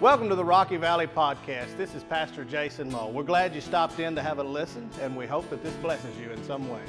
Welcome to the Rocky Valley Podcast. This is Pastor Jason Mull. We're glad you stopped in to have a listen, and we hope that this blesses you in some way.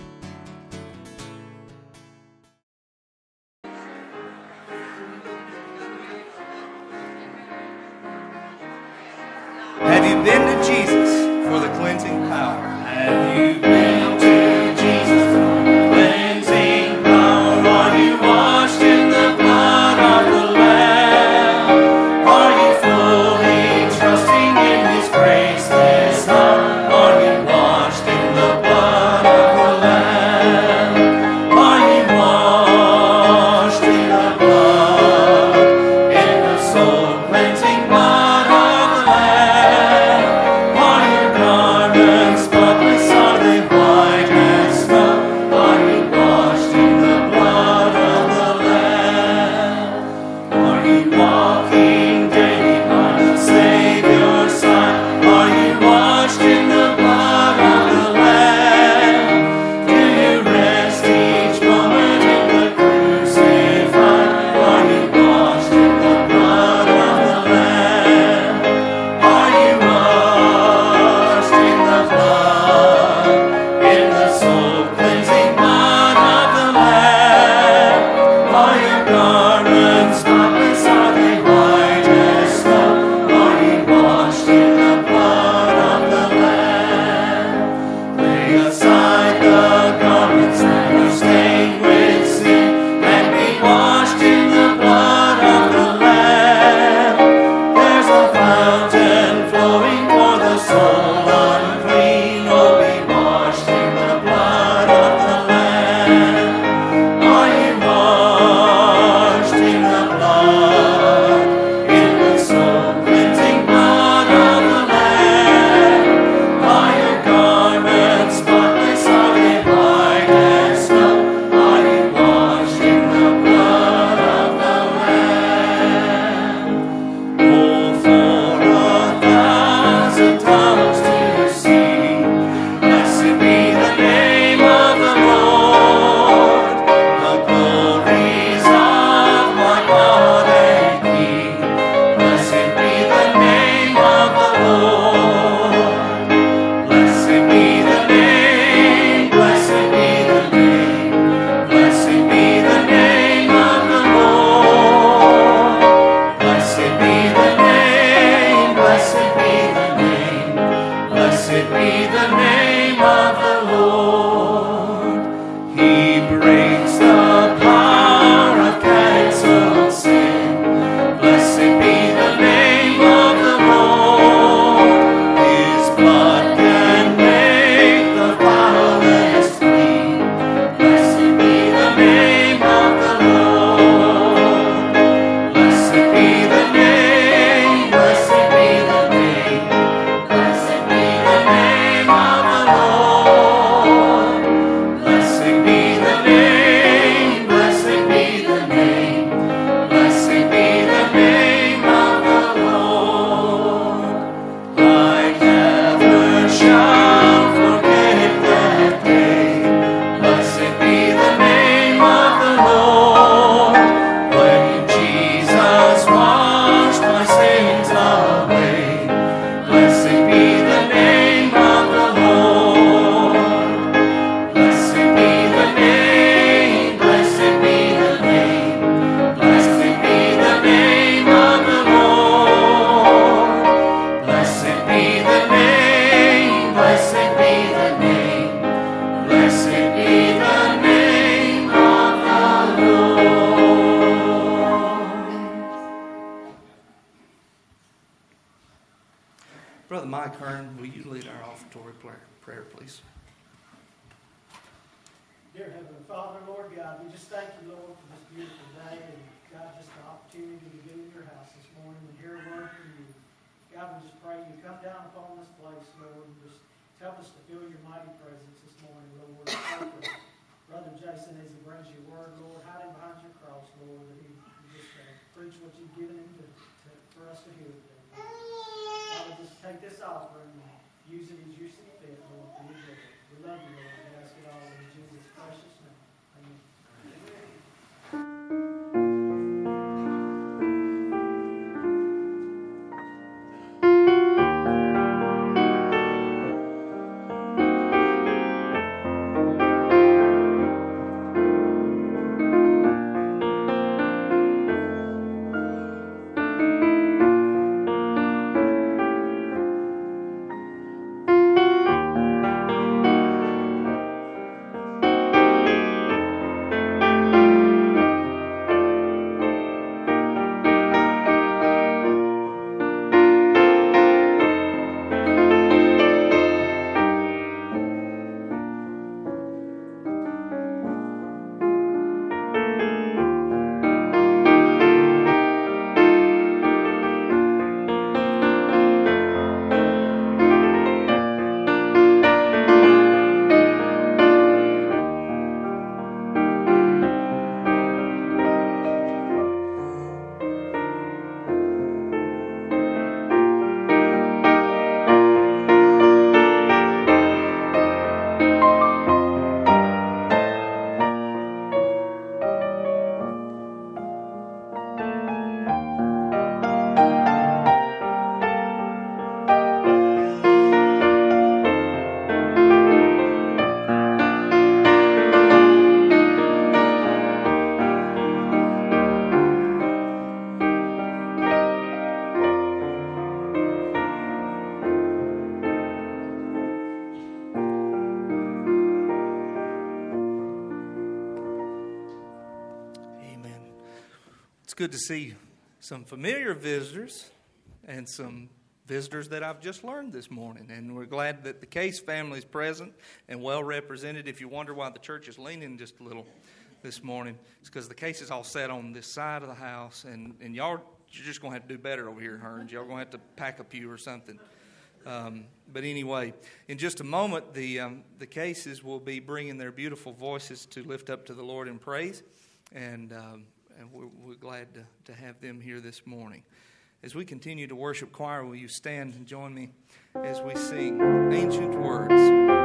Lord, that He just uh, preach what you've given Him to, to, for us to hear. good to see some familiar visitors and some visitors that I've just learned this morning. And we're glad that the Case family is present and well represented. If you wonder why the church is leaning just a little this morning, it's because the Case is all set on this side of the house, and, and y'all you're just going to have to do better over here, Hearns. Y'all going to have to pack a pew or something. Um, but anyway, in just a moment, the, um, the cases will be bringing their beautiful voices to lift up to the Lord in praise. And um, and we're, we're glad to, to have them here this morning. As we continue to worship choir, will you stand and join me as we sing Ancient Words?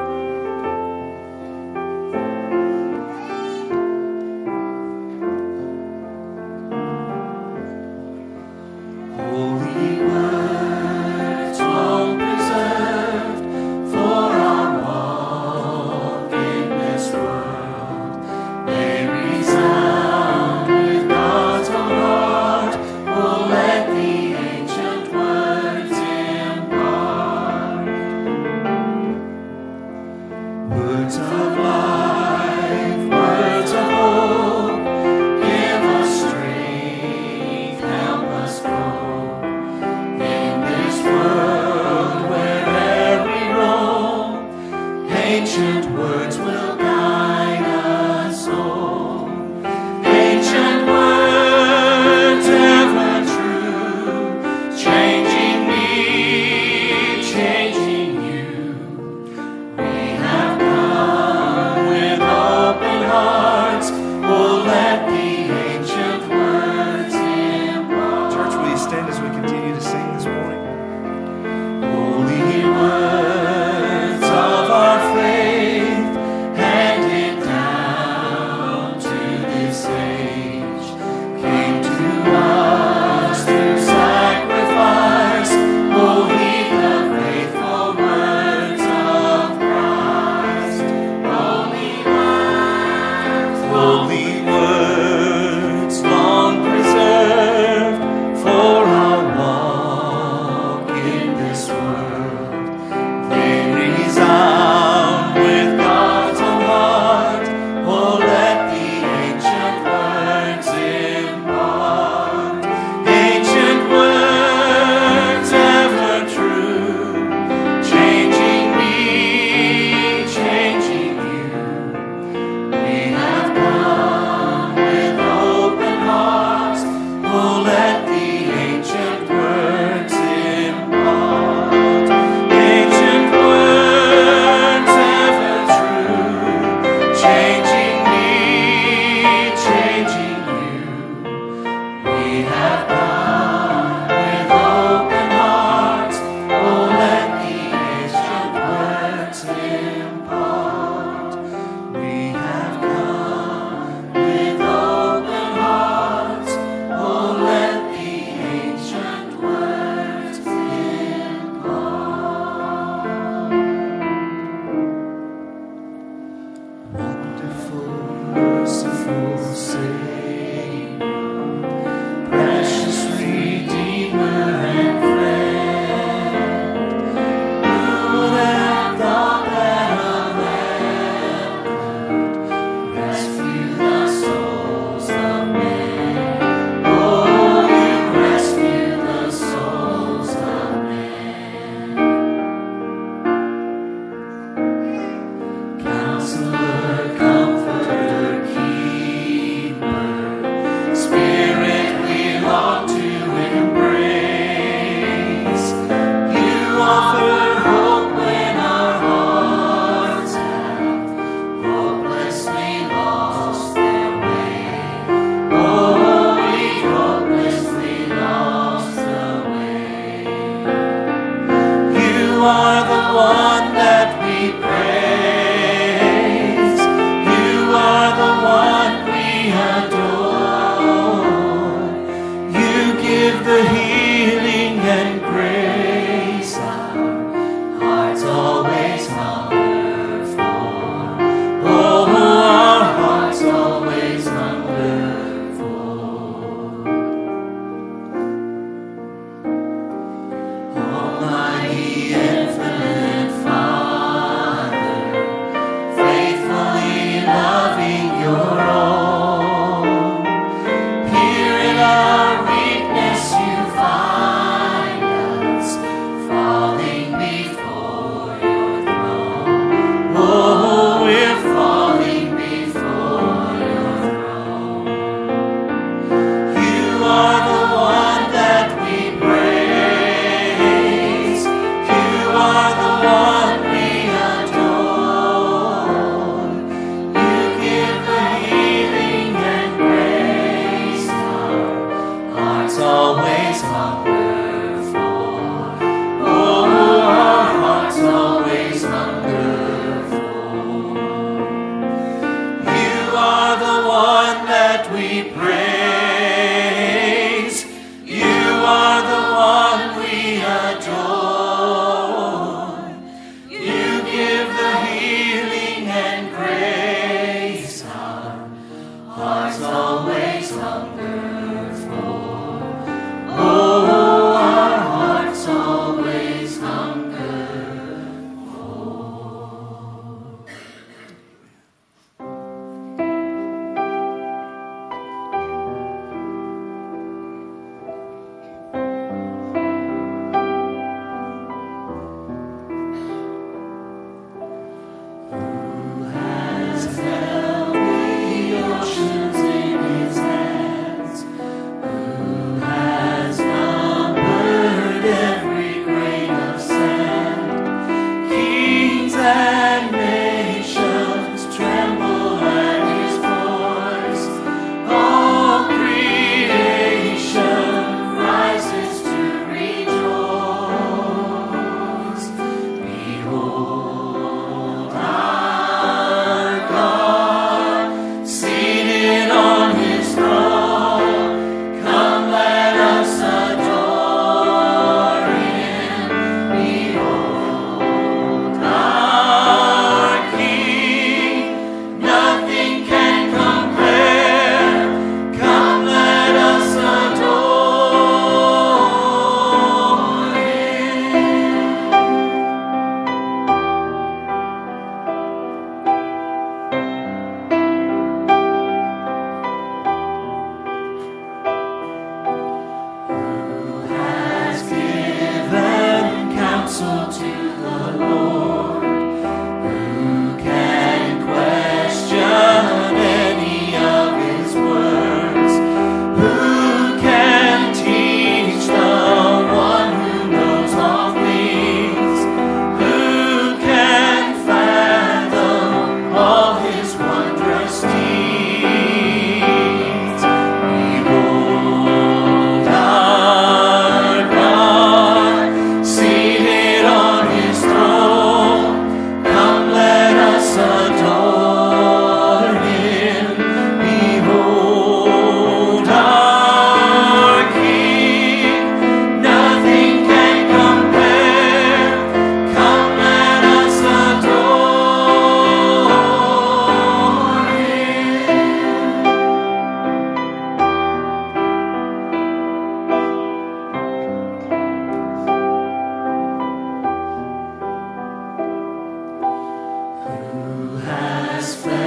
friends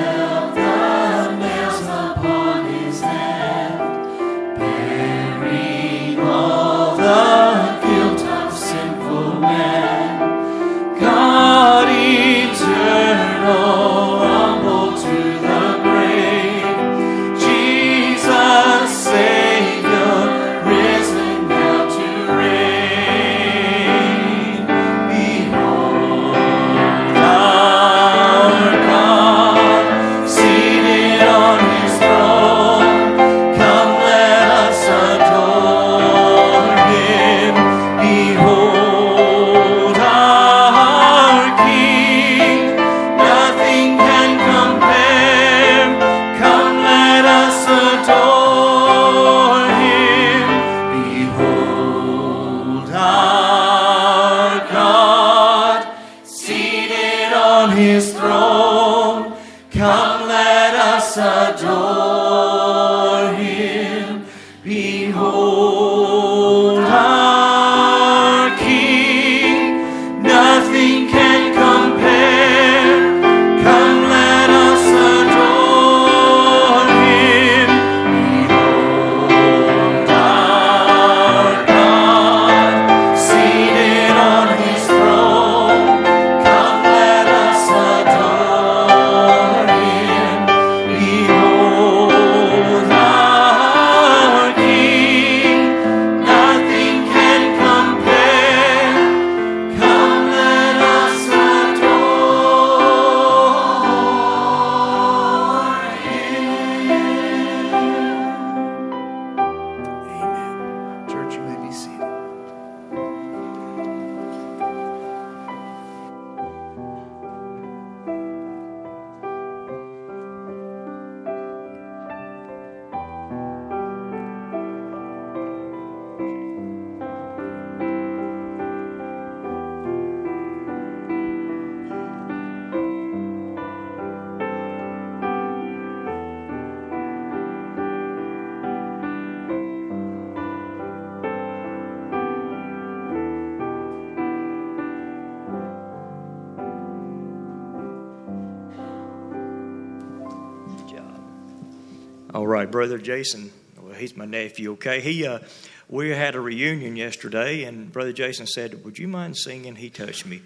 right, brother Jason. Well, he's my nephew. Okay, he. Uh, we had a reunion yesterday, and brother Jason said, "Would you mind singing?" He touched me,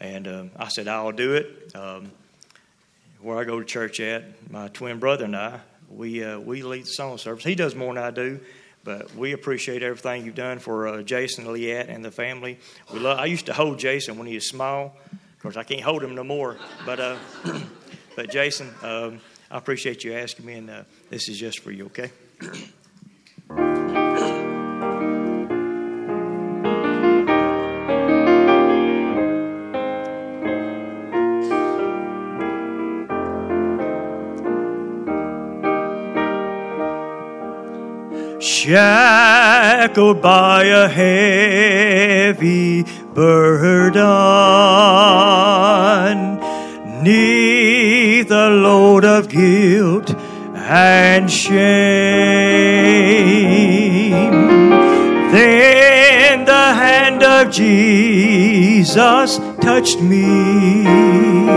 and um, I said, "I'll do it." Um, where I go to church at, my twin brother and I, we uh, we lead the song service. He does more than I do, but we appreciate everything you've done for uh, Jason Liat and the family. We love. I used to hold Jason when he was small. Of course, I can't hold him no more. But uh, but Jason, um, I appreciate you asking me, and uh, this is just for you. Okay. Shackled by a heavy burden, neath the load of guilt and shame. Then the hand of Jesus touched me, and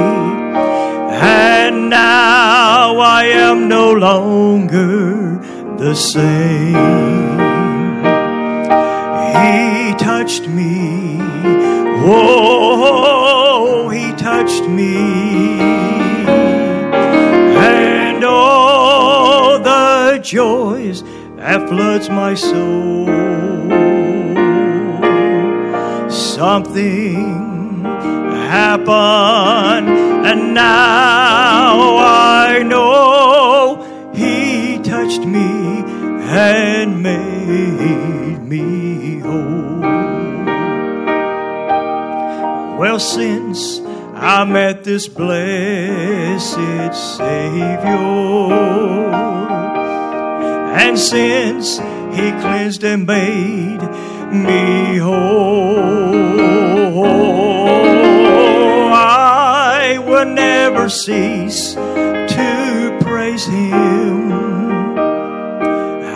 now I am no longer the same. He touched me. Whoa, he touched me. Joys that floods my soul. Something happened, and now I know he touched me and made me whole. Well, since I met this blessed Savior, and since He cleansed and made me whole, I will never cease to praise Him.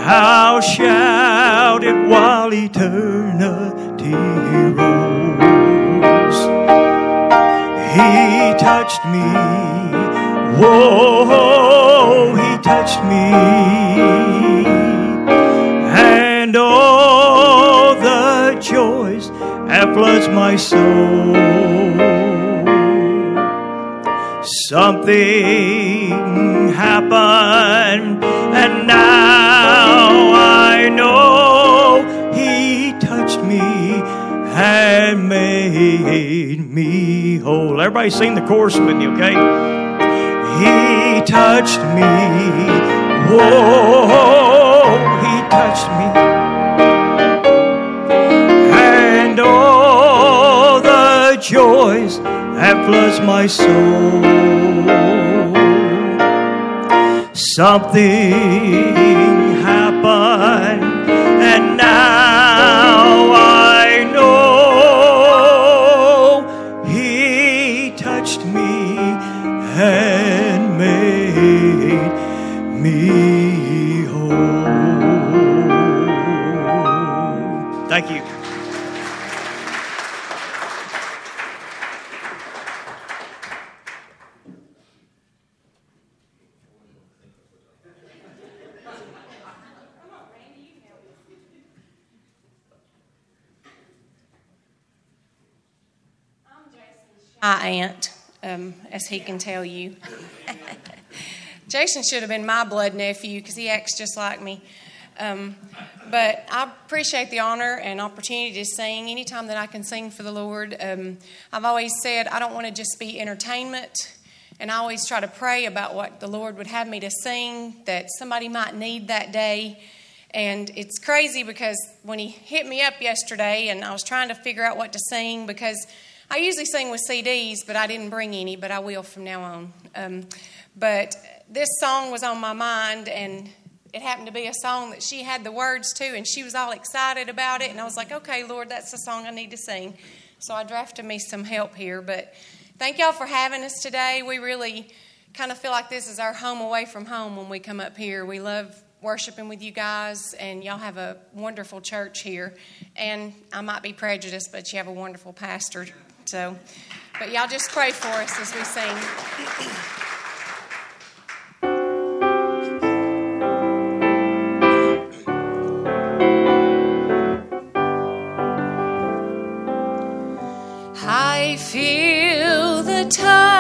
I'll shout it while eternity rolls. He touched me. Whoa, he touched me. That floods my soul. Something happened, and now I know He touched me and made me whole. Everybody sing the chorus with me, okay? He touched me. Whoa, He touched me. Joys that floods my soul. Something happened, and now um, as he can tell you. Jason should have been my blood nephew because he acts just like me. Um, but I appreciate the honor and opportunity to sing anytime that I can sing for the Lord. Um, I've always said I don't want to just be entertainment, and I always try to pray about what the Lord would have me to sing that somebody might need that day. And it's crazy because when he hit me up yesterday and I was trying to figure out what to sing because I usually sing with CDs, but I didn't bring any, but I will from now on. Um, but this song was on my mind, and it happened to be a song that she had the words to, and she was all excited about it. And I was like, okay, Lord, that's the song I need to sing. So I drafted me some help here. But thank y'all for having us today. We really kind of feel like this is our home away from home when we come up here. We love worshiping with you guys, and y'all have a wonderful church here. And I might be prejudiced, but you have a wonderful pastor. So, but y'all just pray for us as we sing. I feel the time.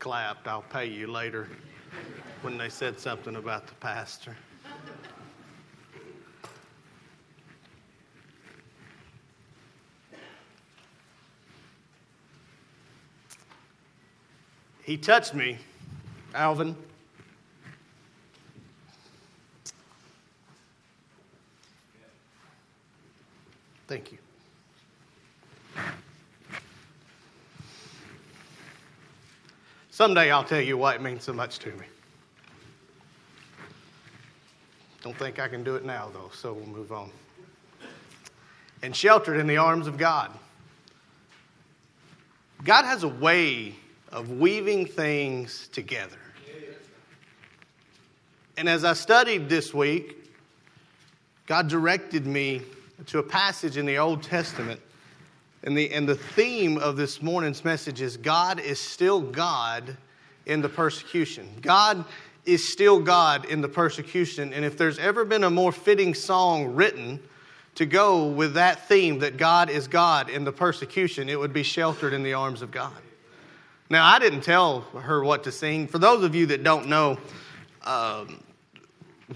10 of you that clapped, I'll pay you later when they said something about the pastor. He touched me, Alvin. Thank you. Someday I'll tell you why it means so much to me. Don't think I can do it now, though, so we'll move on. And sheltered in the arms of God. God has a way of weaving things together. And as I studied this week, God directed me to a passage in the Old Testament. And the, and the theme of this morning's message is God is still God in the persecution. God is still God in the persecution. And if there's ever been a more fitting song written to go with that theme that God is God in the persecution, it would be Sheltered in the Arms of God. Now, I didn't tell her what to sing. For those of you that don't know, um,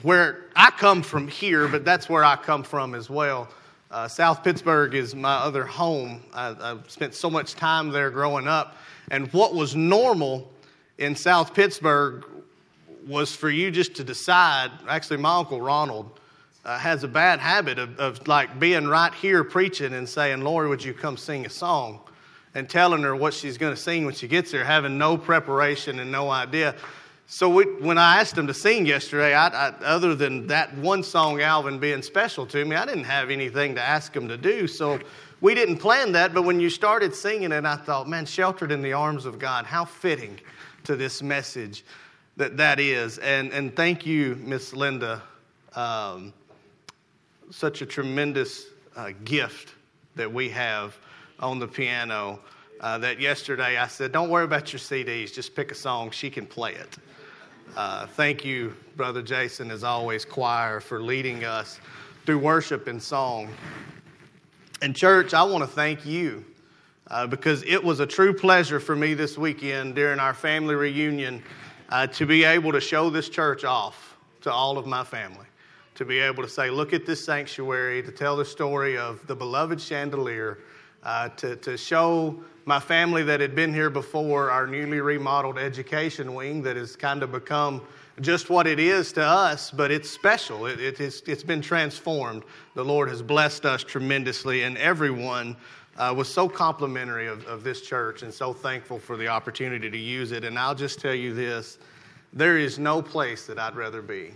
where I come from here, but that's where I come from as well. Uh, South Pittsburg is my other home. I, I spent so much time there growing up. And what was normal in South Pittsburg was for you just to decide. Actually, my Uncle Ronald uh, has a bad habit of, of like being right here preaching and saying, Lori, would you come sing a song? and telling her what she's going to sing when she gets there, having no preparation and no idea. So we, when I asked him to sing yesterday, I, I, other than that one song, Alvin, being special to me, I didn't have anything to ask him to do. So we didn't plan that. But when you started singing it, I thought, man, sheltered in the arms of God, how fitting to this message that that is. And, and thank you, Miss Linda. Um, such a tremendous uh, gift that we have on the piano. Uh, that yesterday I said, Don't worry about your CDs, just pick a song, she can play it. Uh, thank you, Brother Jason, as always, choir, for leading us through worship and song. And, church, I want to thank you uh, because it was a true pleasure for me this weekend during our family reunion uh, to be able to show this church off to all of my family. To be able to say, look at this sanctuary, to tell the story of the beloved chandelier, uh, to, to show my family that had been here before, our newly remodeled education wing that has kind of become just what it is to us, but it's special. It, it is, it's been transformed. The Lord has blessed us tremendously, and everyone uh, was so complimentary of, of this church and so thankful for the opportunity to use it. And I'll just tell you this there is no place that I'd rather be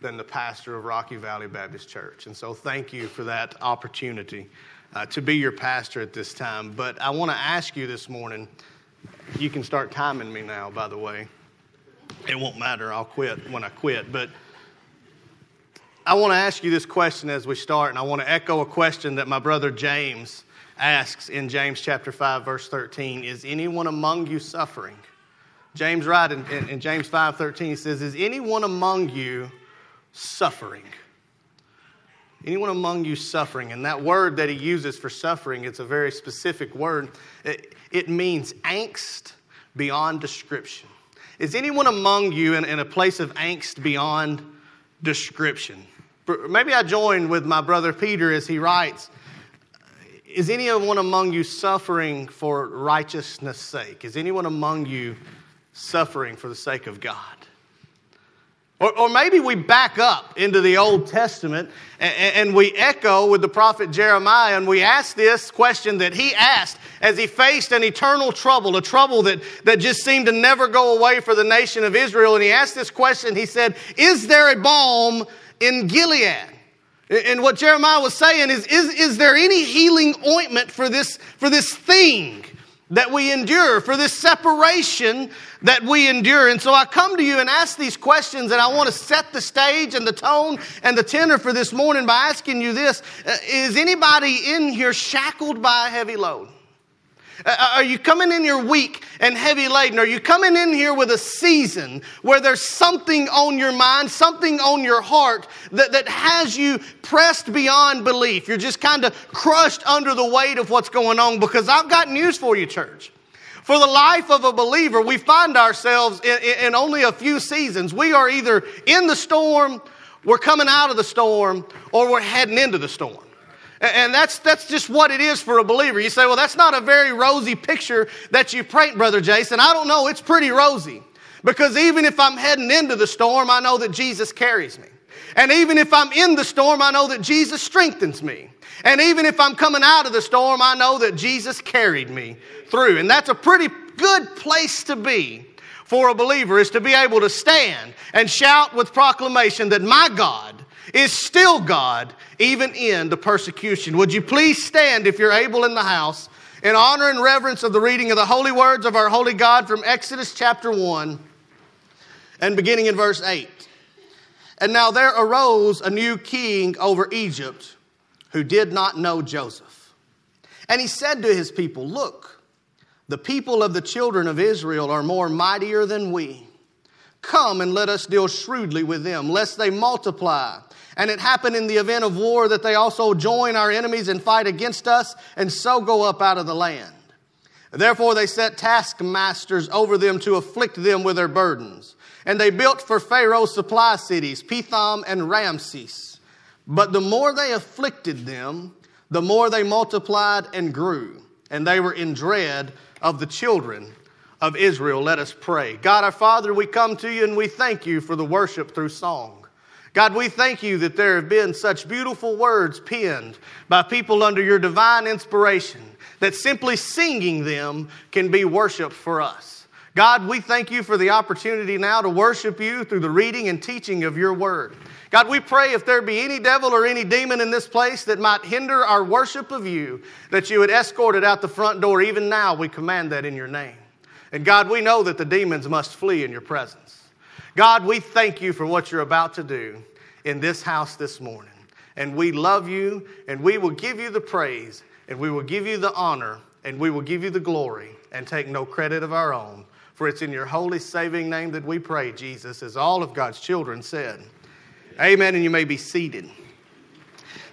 than the pastor of Rocky Valley Baptist Church. And so thank you for that opportunity uh, to be your pastor at this time. But I want to ask you this morning you can start timing me now, by the way. It won't matter, I'll quit when I quit. But I want to ask you this question as we start, and I want to echo a question that my brother James asks in James chapter 5, verse 13 Is anyone among you suffering? James right in, in, in James 5 13 says, Is anyone among you suffering? Anyone among you suffering? And that word that he uses for suffering, it's a very specific word. It, it means angst beyond description. Is anyone among you in, in a place of angst beyond description? Maybe I join with my brother Peter as he writes Is anyone among you suffering for righteousness' sake? Is anyone among you suffering for the sake of God? Or, or maybe we back up into the Old Testament and, and we echo with the prophet Jeremiah and we ask this question that he asked as he faced an eternal trouble, a trouble that, that just seemed to never go away for the nation of Israel. And he asked this question He said, Is there a balm in Gilead? And what Jeremiah was saying is, is, is there any healing ointment for this, for this thing that we endure, for this separation that we endure. And so I come to you and ask these questions, and I want to set the stage and the tone and the tenor for this morning by asking you this uh, Is anybody in here shackled by a heavy load? Uh, are you coming in here weak and heavy laden? Are you coming in here with a season where there's something on your mind, something on your heart that, that has you pressed beyond belief? You're just kind of crushed under the weight of what's going on because I've got news for you, church. For the life of a believer, we find ourselves in, in only a few seasons. We are either in the storm, we're coming out of the storm, or we're heading into the storm. And that's, that's just what it is for a believer. You say, well, that's not a very rosy picture that you paint, Brother Jason. I don't know, it's pretty rosy. Because even if I'm heading into the storm, I know that Jesus carries me. And even if I'm in the storm, I know that Jesus strengthens me. And even if I'm coming out of the storm, I know that Jesus carried me through. And that's a pretty good place to be for a believer is to be able to stand and shout with proclamation that my God is still God, even in the persecution. Would you please stand if you're able in the house in honor and reverence of the reading of the holy words of our holy God from Exodus chapter 1 and beginning in verse 8. And now there arose a new king over Egypt who did not know Joseph. And he said to his people, Look, the people of the children of Israel are more mightier than we. Come and let us deal shrewdly with them, lest they multiply and it happened in the event of war that they also join our enemies and fight against us, and so go up out of the land. Therefore, they set taskmasters over them to afflict them with their burdens. And they built for Pharaoh supply cities, Pithom and Ramses. But the more they afflicted them, the more they multiplied and grew. And they were in dread of the children of Israel. Let us pray. God our Father, we come to you and we thank you for the worship through song. God, we thank you that there have been such beautiful words penned by people under your divine inspiration that simply singing them can be worship for us. God, we thank you for the opportunity now to worship you through the reading and teaching of your word. God, we pray if there be any devil or any demon in this place that might hinder our worship of you, that you would escort it out the front door. Even now, we command that in your name. And God, we know that the demons must flee in your presence. God, we thank you for what you're about to do in this house this morning. And we love you, and we will give you the praise, and we will give you the honor, and we will give you the glory, and take no credit of our own. For it's in your holy, saving name that we pray, Jesus, as all of God's children said. Amen, and you may be seated.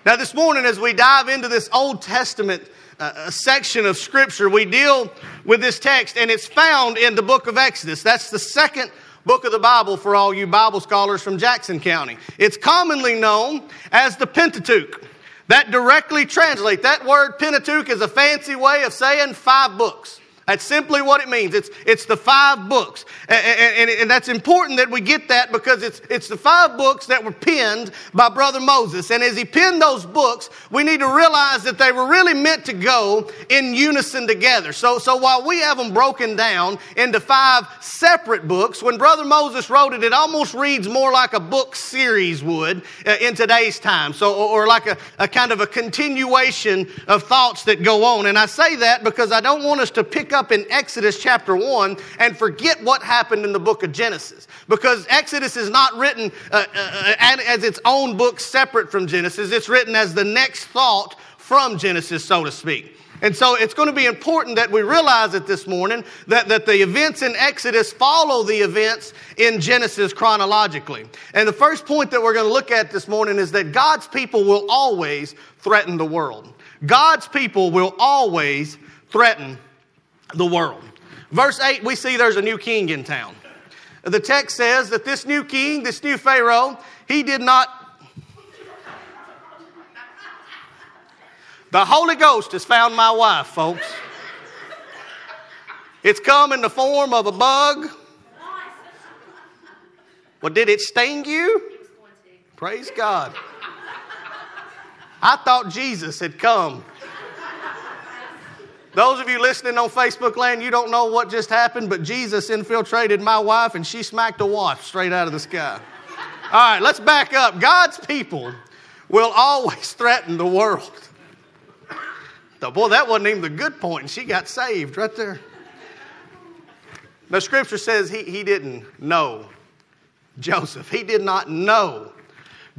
Now, this morning, as we dive into this Old Testament uh, section of Scripture, we deal with this text, and it's found in the book of Exodus. That's the second book of the Bible for all you Bible scholars from Jackson County. It's commonly known as the Pentateuch. That directly translates, that word Pentateuch is a fancy way of saying five books. That's simply what it means. It's, it's the five books. And, and, and, that's important that we get that because it's, it's the five books that were penned by Brother Moses. And as he penned those books, we need to realize that they were really meant to go in unison together. So, so while we have them broken down into five separate books, when Brother Moses wrote it, it almost reads more like a book series would uh, in today's time. So, or, like a, a kind of a continuation of thoughts that go on. And I say that because I don't want us to pick up up in Exodus chapter 1 and forget what happened in the book of Genesis. Because Exodus is not written uh, uh, as its own book separate from Genesis, it's written as the next thought from Genesis, so to speak. And so it's going to be important that we realize it this morning that, that the events in Exodus follow the events in Genesis chronologically. And the first point that we're going to look at this morning is that God's people will always threaten the world. God's people will always threaten the world. Verse 8, we see there's a new king in town. The text says that this new king, this new Pharaoh, he did not. The Holy Ghost has found my wife, folks. It's come in the form of a bug. Well, did it sting you? Praise God. I thought Jesus had come those of you listening on Facebook land, you don't know what just happened, but Jesus infiltrated my wife and she smacked a wasp straight out of the sky. All right, let's back up. God's people will always threaten the world. The, boy, that wasn't even the good point, and she got saved right there. The scripture says he, he didn't know Joseph. He did not know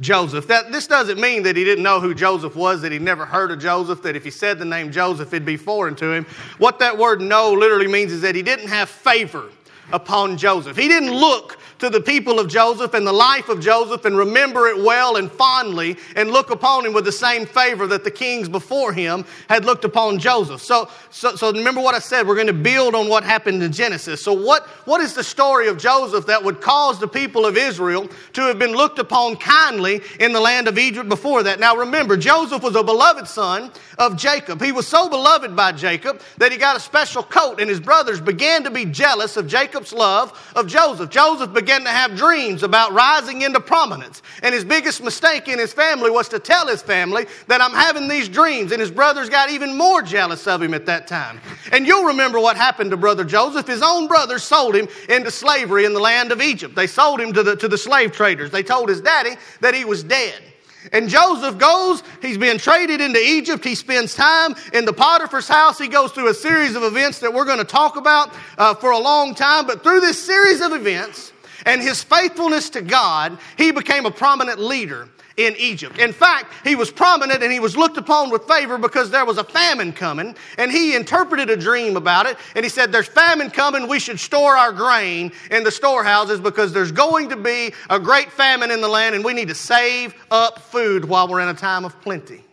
Joseph. That, this doesn't mean that he didn't know who Joseph was, that he never heard of Joseph, that if he said the name Joseph, it'd be foreign to him. What that word know literally means is that he didn't have favor upon Joseph. He didn't look to the people of Joseph and the life of Joseph and remember it well and fondly and look upon him with the same favor that the kings before him had looked upon Joseph. So, so, so remember what I said. We're going to build on what happened in Genesis. So, what, what is the story of Joseph that would cause the people of Israel to have been looked upon kindly in the land of Egypt before that? Now, remember, Joseph was a beloved son of Jacob. He was so beloved by Jacob that he got a special coat, and his brothers began to be jealous of Jacob's love of Joseph. Joseph began began to have dreams about rising into prominence. And his biggest mistake in his family was to tell his family that I'm having these dreams. And his brothers got even more jealous of him at that time. And you'll remember what happened to brother Joseph. His own brothers sold him into slavery in the land of Egypt. They sold him to the, to the slave traders. They told his daddy that he was dead. And Joseph goes, he's being traded into Egypt. He spends time in the Potiphar's house. He goes through a series of events that we're going to talk about uh, for a long time. But through this series of events, and his faithfulness to God, he became a prominent leader in Egypt. In fact, he was prominent and he was looked upon with favor because there was a famine coming, and he interpreted a dream about it, and he said, There's famine coming, we should store our grain in the storehouses because there's going to be a great famine in the land, and we need to save up food while we're in a time of plenty.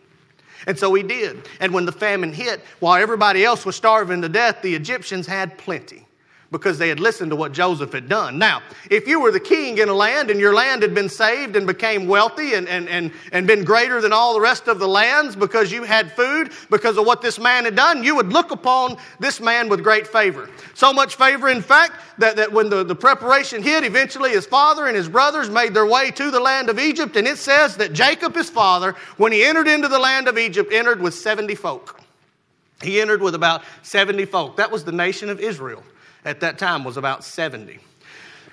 And so he did. And when the famine hit, while everybody else was starving to death, the Egyptians had plenty because they had listened to what Joseph had done. Now, if you were the king in a land and your land had been saved and became wealthy and, and, and, and been greater than all the rest of the lands because you had food, because of what this man had done, you would look upon this man with great favor. So much favor, in fact, that, that when the, the preparation hit, eventually his father and his brothers made their way to the land of Egypt. And it says that Jacob, his father, when he entered into the land of Egypt, entered with 70 folk. He entered with about 70 folk. That was the nation of Israel at that time was about 70.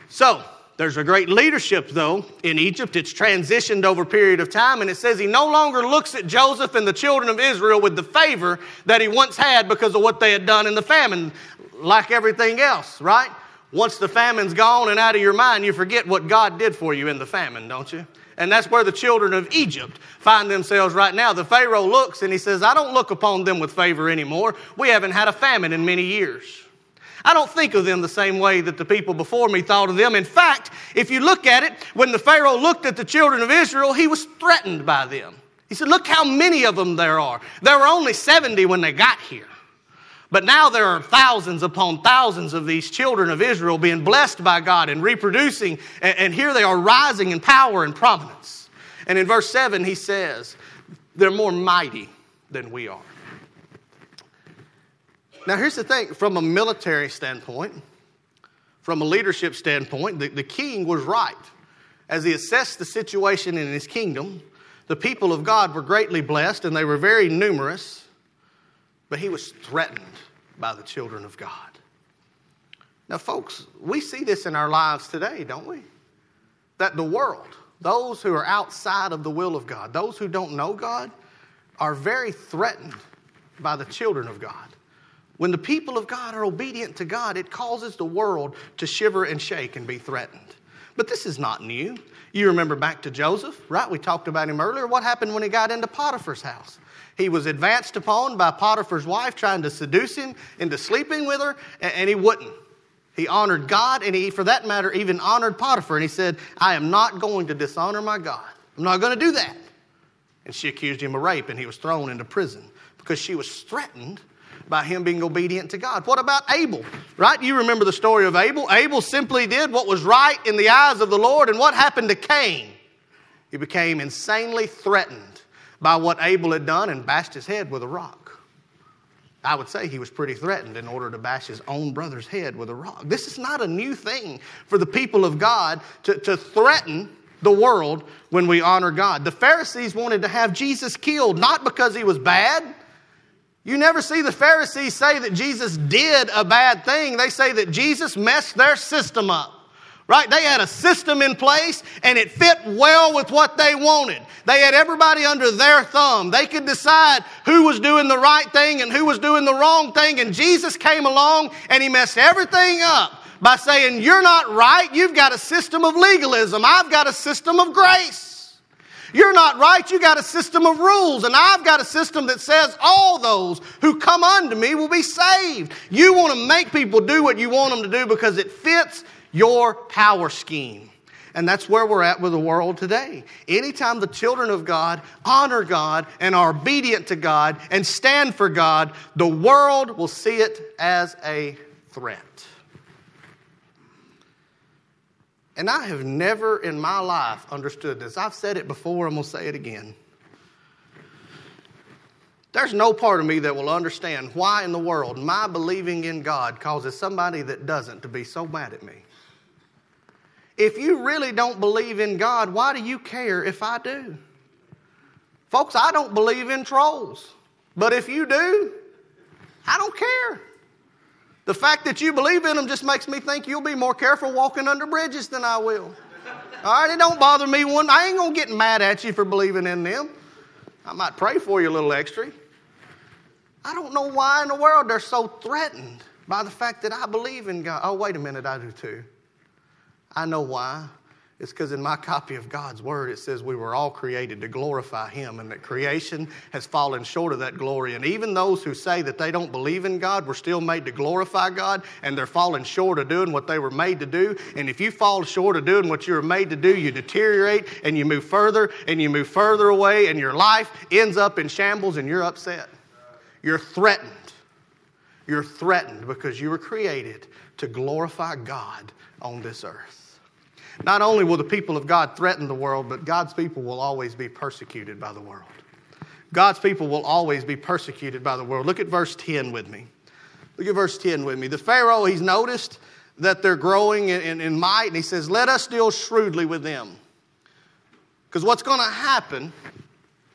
So, there's a great leadership, though, in Egypt. It's transitioned over a period of time, and it says he no longer looks at Joseph and the children of Israel with the favor that he once had because of what they had done in the famine, like everything else, right? Once the famine's gone and out of your mind, you forget what God did for you in the famine, don't you? And that's where the children of Egypt find themselves right now. The Pharaoh looks and he says, I don't look upon them with favor anymore. We haven't had a famine in many years. I don't think of them the same way that the people before me thought of them. In fact, if you look at it, when the Pharaoh looked at the children of Israel, he was threatened by them. He said, Look how many of them there are. There were only 70 when they got here. But now there are thousands upon thousands of these children of Israel being blessed by God and reproducing, and, here they are rising in power and prominence. And in verse 7, he says, They're more mighty than we are. Now, here's the thing from a military standpoint, from a leadership standpoint, the, the king was right. As he assessed the situation in his kingdom, the people of God were greatly blessed and they were very numerous, but he was threatened by the children of God. Now, folks, we see this in our lives today, don't we? That the world, those who are outside of the will of God, those who don't know God, are very threatened by the children of God. When the people of God are obedient to God, it causes the world to shiver and shake and be threatened. But this is not new. You remember back to Joseph, right? We talked about him earlier. What happened when he got into Potiphar's house? He was advanced upon by Potiphar's wife, trying to seduce him into sleeping with her, and he wouldn't. He honored God, and he, for that matter, even honored Potiphar. And he said, I am not going to dishonor my God. I'm not going to do that. And she accused him of rape, and he was thrown into prison because she was threatened by him being obedient to God. What about Abel? Right? You remember the story of Abel. Abel simply did what was right in the eyes of the Lord. And what happened to Cain? He became insanely threatened by what Abel had done and bashed his head with a rock. I would say he was pretty threatened in order to bash his own brother's head with a rock. This is not a new thing for the people of God to, to threaten the world when we honor God. The Pharisees wanted to have Jesus killed, not because he was bad, you never see the Pharisees say that Jesus did a bad thing. They say that Jesus messed their system up. Right? They had a system in place and it fit well with what they wanted. They had everybody under their thumb. They could decide who was doing the right thing and who was doing the wrong thing. And Jesus came along and he messed everything up by saying, You're not right. You've got a system of legalism. I've got a system of grace. You're not right. You got a system of rules, and I've got a system that says all those who come unto me will be saved. You want to make people do what you want them to do because it fits your power scheme. And that's where we're at with the world today. Anytime the children of God honor God and are obedient to God and stand for God, the world will see it as a threat. And I have never in my life understood this. I've said it before, I'm going to say it again. There's no part of me that will understand why in the world my believing in God causes somebody that doesn't to be so mad at me. If you really don't believe in God, why do you care if I do? Folks, I don't believe in trolls. But if you do, I don't care. The fact that you believe in them just makes me think you'll be more careful walking under bridges than I will. All right, it don't bother me one. I ain't gonna get mad at you for believing in them. I might pray for you a little extra. I don't know why in the world they're so threatened by the fact that I believe in God. Oh, wait a minute, I do too. I know why. It's because in my copy of God's Word, it says we were all created to glorify Him and that creation has fallen short of that glory. And even those who say that they don't believe in God were still made to glorify God and they're falling short of doing what they were made to do. And if you fall short of doing what you were made to do, you deteriorate and you move further and you move further away and your life ends up in shambles and you're upset. You're threatened. You're threatened because you were created to glorify God on this earth. Not only will the people of God threaten the world, but God's people will always be persecuted by the world. God's people will always be persecuted by the world. Look at verse 10 with me. Look at verse 10 with me. The Pharaoh, he's noticed that they're growing in, in, in might, and he says, Let us deal shrewdly with them. Because what's going to happen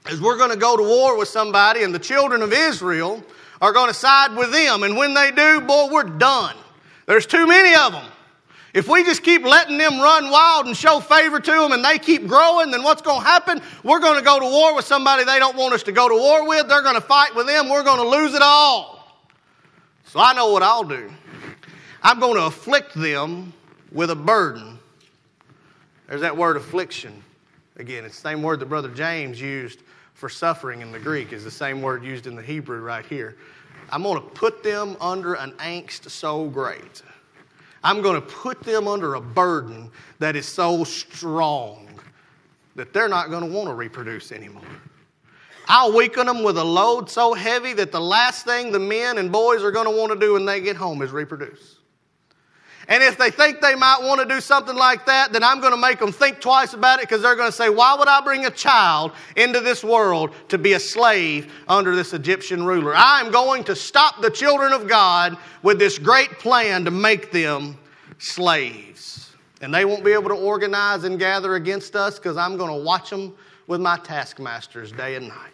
is we're going to go to war with somebody, and the children of Israel are going to side with them. And when they do, boy, we're done. There's too many of them. If we just keep letting them run wild and show favor to them and they keep growing, then what's going to happen? We're going to go to war with somebody they don't want us to go to war with. They're going to fight with them. We're going to lose it all. So I know what I'll do. I'm going to afflict them with a burden. There's that word affliction. Again, it's the same word that Brother James used for suffering in the Greek, is the same word used in the Hebrew right here. I'm going to put them under an angst so great. I'm going to put them under a burden that is so strong that they're not going to want to reproduce anymore. I'll weaken them with a load so heavy that the last thing the men and boys are going to want to do when they get home is reproduce. And if they think they might want to do something like that, then I'm going to make them think twice about it because they're going to say, Why would I bring a child into this world to be a slave under this Egyptian ruler? I'm going to stop the children of God with this great plan to make them slaves. And they won't be able to organize and gather against us because I'm going to watch them with my taskmasters day and night.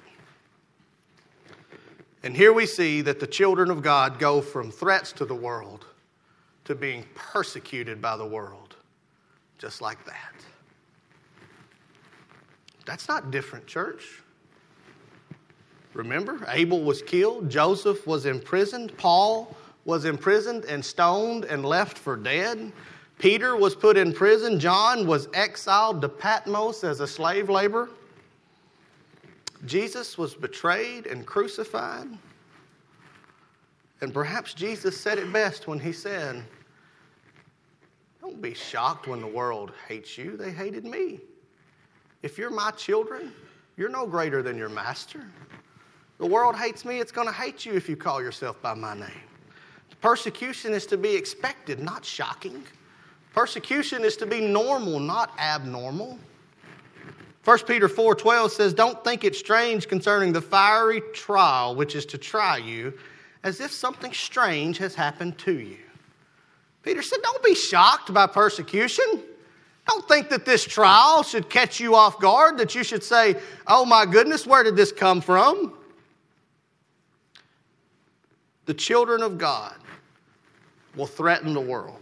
And here we see that the children of God go from threats to the world to being persecuted by the world, just like that. That's not different, church. Remember, Abel was killed, Joseph was imprisoned, Paul was imprisoned and stoned and left for dead. Peter was put in prison, John was exiled to Patmos as a slave laborer. Jesus was betrayed and crucified. And perhaps Jesus said it best when he said, don't be shocked when the world hates you. They hated me. If you're my children, you're no greater than your master. The world hates me, it's going to hate you if you call yourself by my name. Persecution is to be expected, not shocking. Persecution is to be normal, not abnormal. 1 Peter 4:12 says, "Don't think it strange concerning the fiery trial which is to try you, as if something strange has happened to you." Peter said, Don't be shocked by persecution. Don't think that this trial should catch you off guard, that you should say, Oh my goodness, where did this come from? The children of God will threaten the world.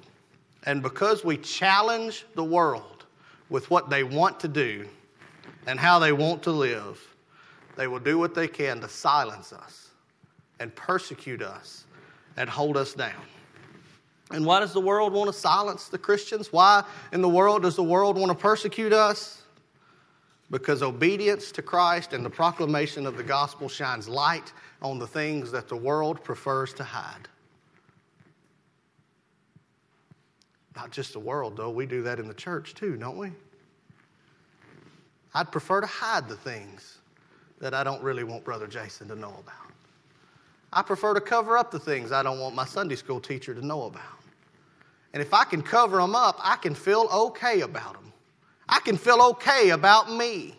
And because we challenge the world with what they want to do and how they want to live, they will do what they can to silence us and persecute us and hold us down. And why does the world want to silence the Christians? Why in the world does the world want to persecute us? Because obedience to Christ and the proclamation of the gospel shines light on the things that the world prefers to hide. Not just the world, though. We do that in the church too, don't we? I'd prefer to hide the things that I don't really want Brother Jason to know about. I prefer to cover up the things I don't want my Sunday school teacher to know about. And if I can cover them up, I can feel okay about them. I can feel okay about me.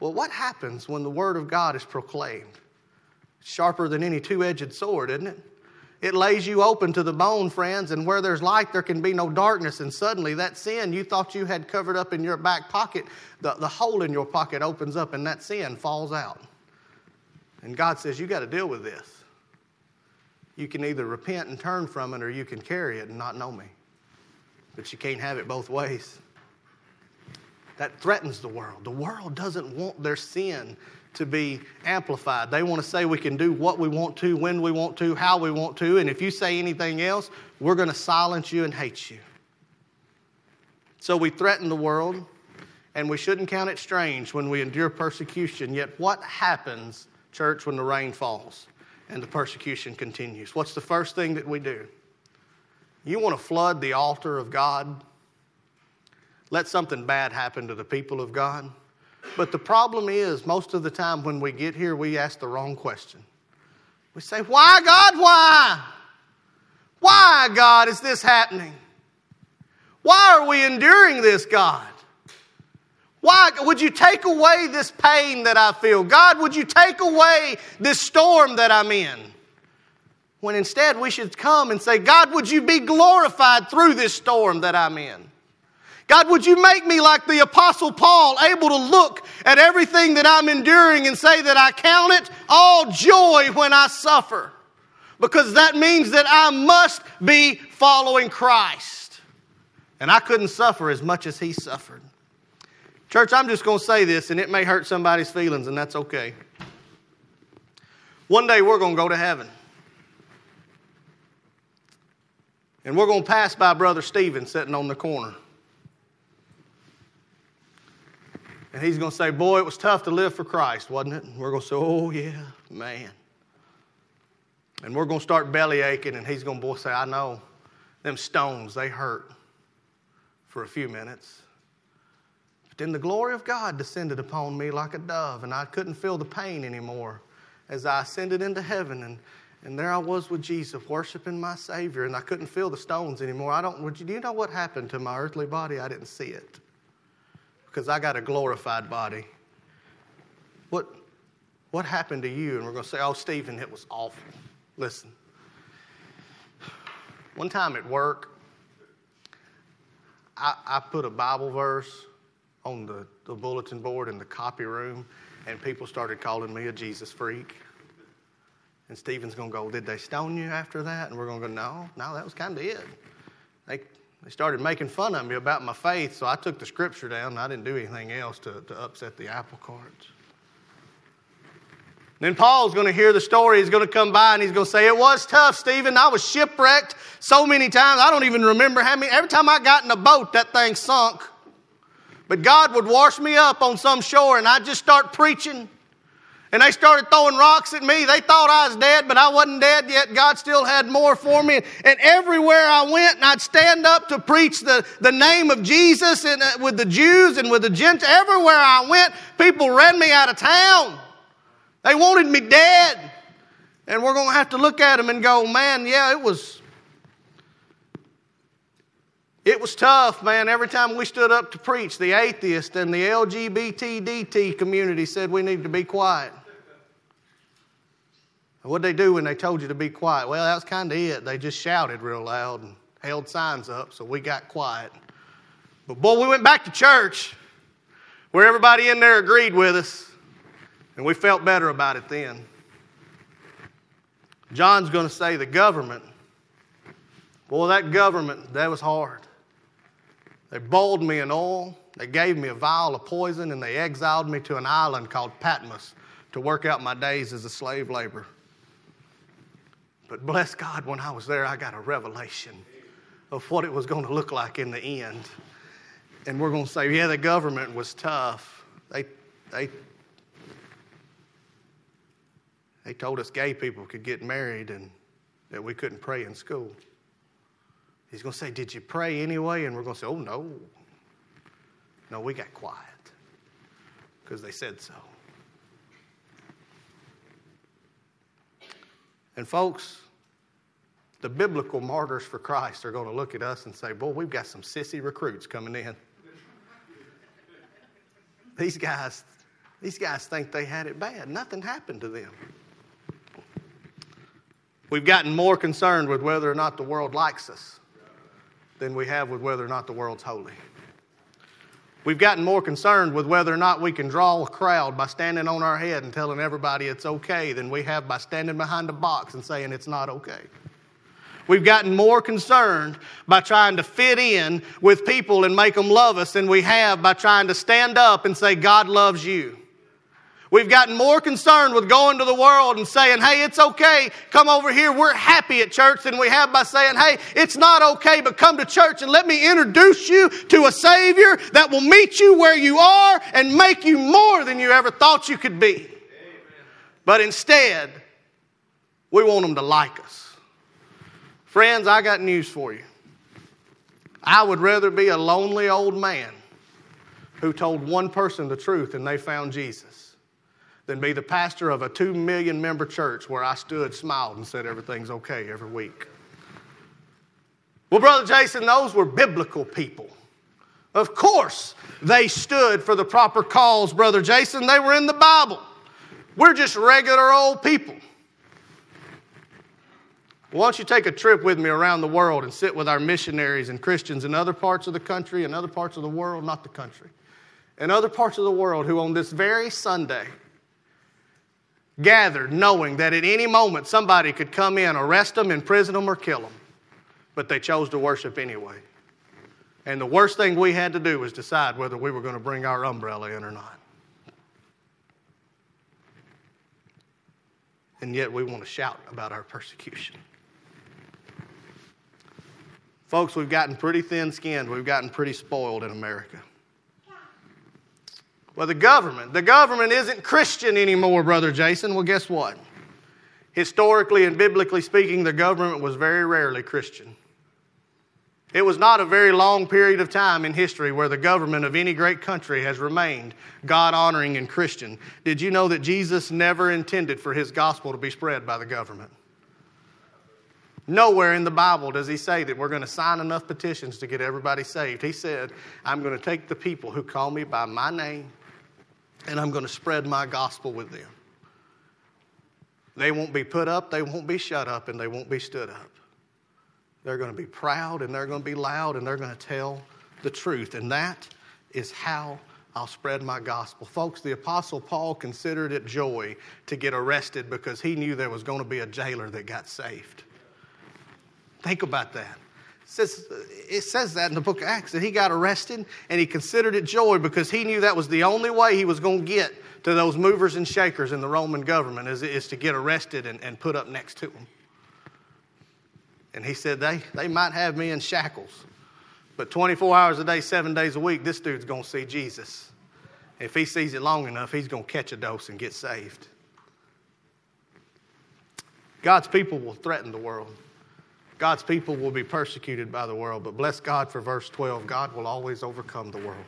Well, what happens when the Word of God is proclaimed? Sharper than any two edged sword, isn't it? It lays you open to the bone, friends, and where there's light, there can be no darkness. And suddenly, that sin you thought you had covered up in your back pocket, the, the hole in your pocket opens up, and that sin falls out. And God says, You got to deal with this. You can either repent and turn from it, or you can carry it and not know me. But you can't have it both ways. That threatens the world. The world doesn't want their sin to be amplified. They want to say we can do what we want to, when we want to, how we want to, and if you say anything else, we're going to silence you and hate you. So we threaten the world, and we shouldn't count it strange when we endure persecution. Yet, what happens, church, when the rain falls? And the persecution continues. What's the first thing that we do? You want to flood the altar of God? Let something bad happen to the people of God. But the problem is, most of the time when we get here, we ask the wrong question. We say, Why, God? Why? Why, God, is this happening? Why are we enduring this, God? Why would you take away this pain that I feel? God, would you take away this storm that I'm in? When instead we should come and say, God, would you be glorified through this storm that I'm in? God, would you make me like the Apostle Paul, able to look at everything that I'm enduring and say that I count it all joy when I suffer? Because that means that I must be following Christ. And I couldn't suffer as much as he suffered. Church, I'm just going to say this, and it may hurt somebody's feelings, and that's okay. One day we're going to go to heaven. And we're going to pass by Brother Stephen sitting on the corner. And he's going to say, Boy, it was tough to live for Christ, wasn't it? And we're going to say, Oh, yeah, man. And we're going to start belly aching, and he's going to say, I know. Them stones, they hurt for a few minutes. Then the glory of God descended upon me like a dove, and I couldn't feel the pain anymore as I ascended into heaven. And, and there I was with Jesus, worshiping my Savior, and I couldn't feel the stones anymore. I don't, do you know what happened to my earthly body? I didn't see it because I got a glorified body. What, what happened to you? And we're going to say, oh, Stephen, it was awful. Listen. One time at work, I, I put a Bible verse on the, the bulletin board in the copy room, and people started calling me a Jesus freak. And Stephen's going to go, Did they stone you after that? And we're going to go, No, no, that was kind of it. They, they started making fun of me about my faith, so I took the scripture down and I didn't do anything else to, to upset the apple carts. Then Paul's going to hear the story. He's going to come by and he's going to say, It was tough, Stephen. I was shipwrecked so many times. I don't even remember how many. Every time I got in a boat, that thing sunk. But God would wash me up on some shore and I'd just start preaching. And they started throwing rocks at me. They thought I was dead, but I wasn't dead yet. God still had more for me. And everywhere I went, and I'd stand up to preach the, the name of Jesus and, uh, with the Jews and with the Gentiles. Everywhere I went, people ran me out of town. They wanted me dead. And we're going to have to look at them and go, man, yeah, it was. It was tough, man. Every time we stood up to preach, the atheist and the LGBTDT community said we need to be quiet. What'd they do when they told you to be quiet? Well, that was kind of it. They just shouted real loud and held signs up, so we got quiet. But boy, we went back to church where everybody in there agreed with us, and we felt better about it then. John's going to say the government. Boy, that government, that was hard. They boiled me in oil, they gave me a vial of poison, and they exiled me to an island called Patmos to work out my days as a slave laborer. But bless God, when I was there, I got a revelation of what it was going to look like in the end. And we're going to say, yeah, the government was tough. They, they, they told us gay people could get married and that we couldn't pray in school. He's going to say, Did you pray anyway? And we're going to say, Oh, no. No, we got quiet because they said so. And, folks, the biblical martyrs for Christ are going to look at us and say, Boy, we've got some sissy recruits coming in. These guys, these guys think they had it bad. Nothing happened to them. We've gotten more concerned with whether or not the world likes us than we have with whether or not the world's holy. We've gotten more concerned with whether or not we can draw a crowd by standing on our head and telling everybody it's okay than we have by standing behind a box and saying it's not okay. We've gotten more concerned by trying to fit in with people and make them love us than we have by trying to stand up and say, God loves you. We've gotten more concerned with going to the world and saying, hey, it's okay, come over here, we're happy at church, than we have by saying, hey, it's not okay, but come to church and let me introduce you to a Savior that will meet you where you are and make you more than you ever thought you could be. Amen. But instead, we want them to like us. Friends, I got news for you. I would rather be a lonely old man who told one person the truth and they found Jesus than be the pastor of a two million member church where I stood, smiled, and said everything's okay every week. Well, Brother Jason, those were biblical people. Of course, they stood for the proper cause, Brother Jason. They were in the Bible. We're just regular old people. Why don't you take a trip with me around the world and sit with our missionaries and Christians in other parts of the country and other parts of the world, not the country, in other parts of the world who on this very Sunday gathered knowing that at any moment somebody could come in, arrest them, imprison them, or kill them, but they chose to worship anyway. And the worst thing we had to do was decide whether we were going to bring our umbrella in or not. And yet we want to shout about our persecution. Folks, we've gotten pretty thin skinned. We've gotten pretty spoiled in America. Well, the government, the government isn't Christian anymore, Brother Jason. Well, guess what? Historically and biblically speaking, the government was very rarely Christian. It was not a very long period of time in history where the government of any great country has remained God honoring and Christian. Did you know that Jesus never intended for his gospel to be spread by the government? Nowhere in the Bible does he say that we're going to sign enough petitions to get everybody saved. He said, I'm going to take the people who call me by my name and I'm going to spread my gospel with them. They won't be put up, they won't be shut up, and they won't be stood up. They're going to be proud and they're going to be loud and they're going to tell the truth. And that is how I'll spread my gospel. Folks, the Apostle Paul considered it joy to get arrested because he knew there was going to be a jailer that got saved. Think about that. Says, it says that in the book of Acts that he got arrested and he considered it joy because he knew that was the only way he was going to get to those movers and shakers in the Roman government is, is to get arrested and, and put up next to them. And he said, they, they might have me in shackles, but 24 hours a day, seven days a week, this dude's going to see Jesus. If he sees it long enough, he's going to catch a dose and get saved. God's people will threaten the world. God's people will be persecuted by the world, but bless God for verse 12 God will always overcome the world.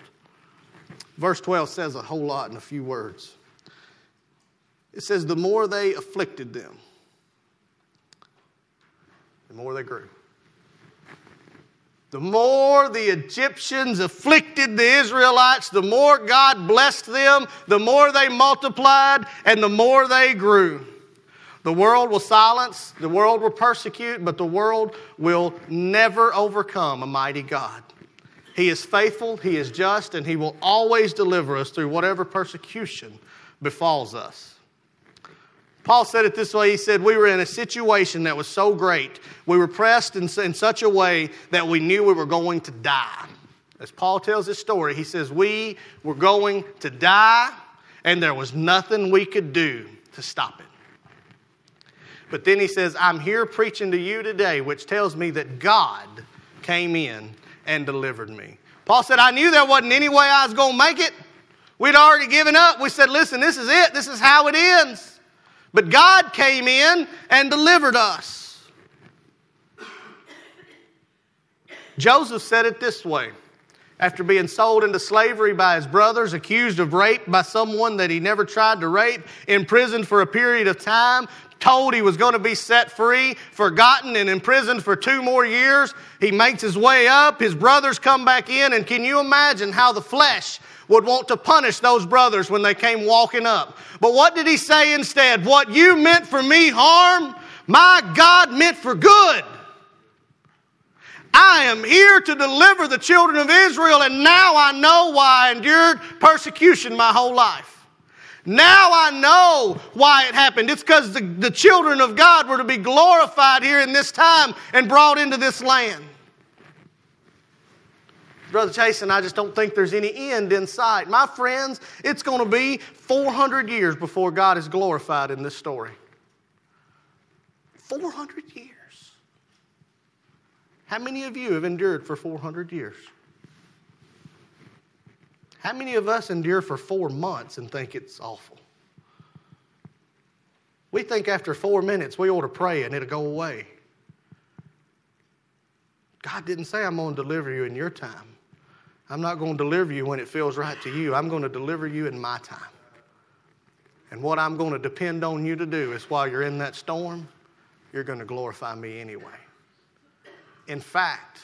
Verse 12 says a whole lot in a few words. It says, The more they afflicted them, the more they grew. The more the Egyptians afflicted the Israelites, the more God blessed them, the more they multiplied, and the more they grew. The world will silence, the world will persecute, but the world will never overcome a mighty God. He is faithful, He is just, and He will always deliver us through whatever persecution befalls us. Paul said it this way He said, We were in a situation that was so great. We were pressed in, in such a way that we knew we were going to die. As Paul tells his story, he says, We were going to die, and there was nothing we could do to stop it. But then he says, I'm here preaching to you today, which tells me that God came in and delivered me. Paul said, I knew there wasn't any way I was going to make it. We'd already given up. We said, listen, this is it. This is how it ends. But God came in and delivered us. Joseph said it this way after being sold into slavery by his brothers, accused of rape by someone that he never tried to rape, imprisoned for a period of time, told he was going to be set free, forgotten and imprisoned for two more years. He makes his way up. His brothers come back in. And can you imagine how the flesh would want to punish those brothers when they came walking up? But what did he say instead? What you meant for me harm, my God meant for good. I am here to deliver the children of Israel, and now I know why I endured persecution my whole life. Now I know why it happened. It's because the, the children of God were to be glorified here in this time and brought into this land. Brother Jason, I just don't think there's any end in sight. My friends, it's going to be 400 years before God is glorified in this story. 400 years. How many of you have endured for 400 years? How many of us endure for four months and think it's awful? We think after four minutes we ought to pray and it'll go away. God didn't say, I'm going to deliver you in your time. I'm not going to deliver you when it feels right to you. I'm going to deliver you in my time. And what I'm going to depend on you to do is while you're in that storm, you're going to glorify me anyway. In fact,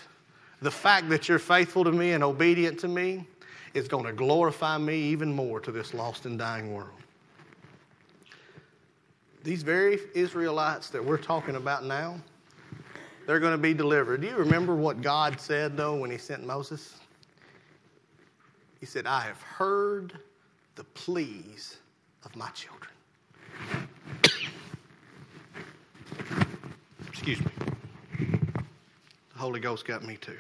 the fact that you're faithful to me and obedient to me is going to glorify me even more to this lost and dying world. These very Israelites that we're talking about now, they're going to be delivered. Do you remember what God said, though, when He sent Moses? He said, I have heard the pleas of my children. Excuse me. The Holy Ghost got me too.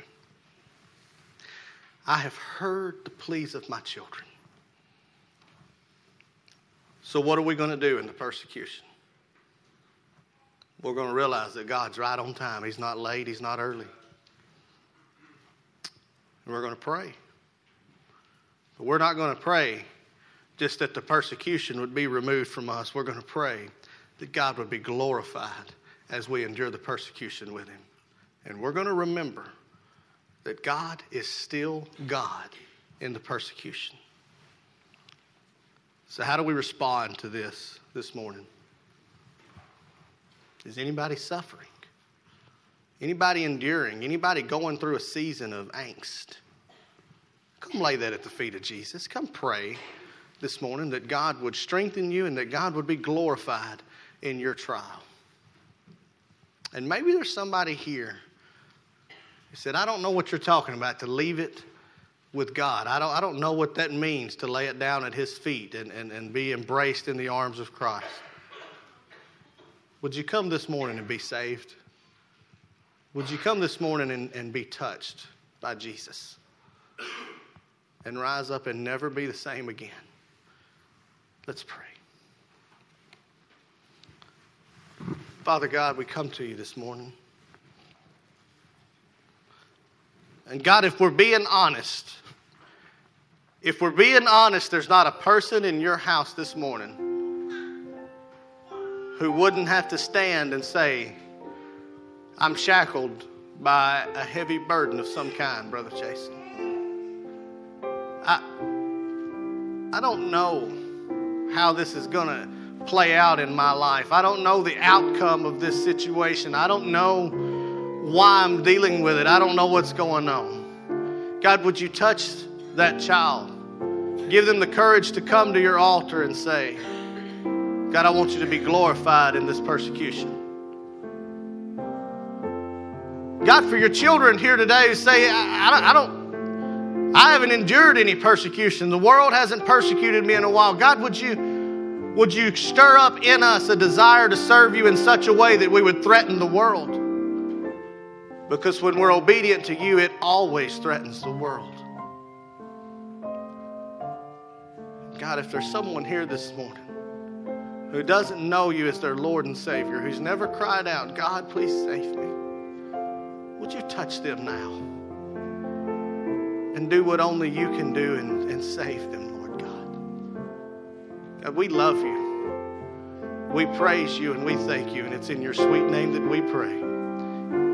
I have heard the pleas of my children. So, what are we going to do in the persecution? We're going to realize that God's right on time. He's not late, He's not early. And we're going to pray. But we're not going to pray just that the persecution would be removed from us. We're going to pray that God would be glorified as we endure the persecution with Him. And we're going to remember that God is still God in the persecution. So, how do we respond to this this morning? Is anybody suffering? Anybody enduring? Anybody going through a season of angst? Come lay that at the feet of Jesus. Come pray this morning that God would strengthen you and that God would be glorified in your trial. And maybe there's somebody here who said, I don't know what you're talking about, to leave it with God. I don't, I don't know what that means to lay it down at His feet and, and, and be embraced in the arms of Christ. Would you come this morning and be saved? Would you come this morning and, and be touched by Jesus and rise up and never be the same again? Let's pray. Father God, we come to you this morning. And God, if we're being honest, if we're being honest, there's not a person in your house this morning who wouldn't have to stand and say, I'm shackled by a heavy burden of some kind, Brother Jason. I, I don't know how this is going to play out in my life. I don't know the outcome of this situation. I don't know why I'm dealing with it. I don't know what's going on. God, would you touch that child? Give them the courage to come to your altar and say, God, I want you to be glorified in this persecution. God, for your children here today who say, I, I, don't, I haven't endured any persecution. The world hasn't persecuted me in a while. God, would you, would you stir up in us a desire to serve you in such a way that we would threaten the world? Because when we're obedient to you, it always threatens the world. God, if there's someone here this morning who doesn't know you as their Lord and Savior, who's never cried out, God, please save me, would you touch them now and do what only you can do and, and save them, Lord God? God, we love you. We praise you and we thank you, and it's in your sweet name that we pray.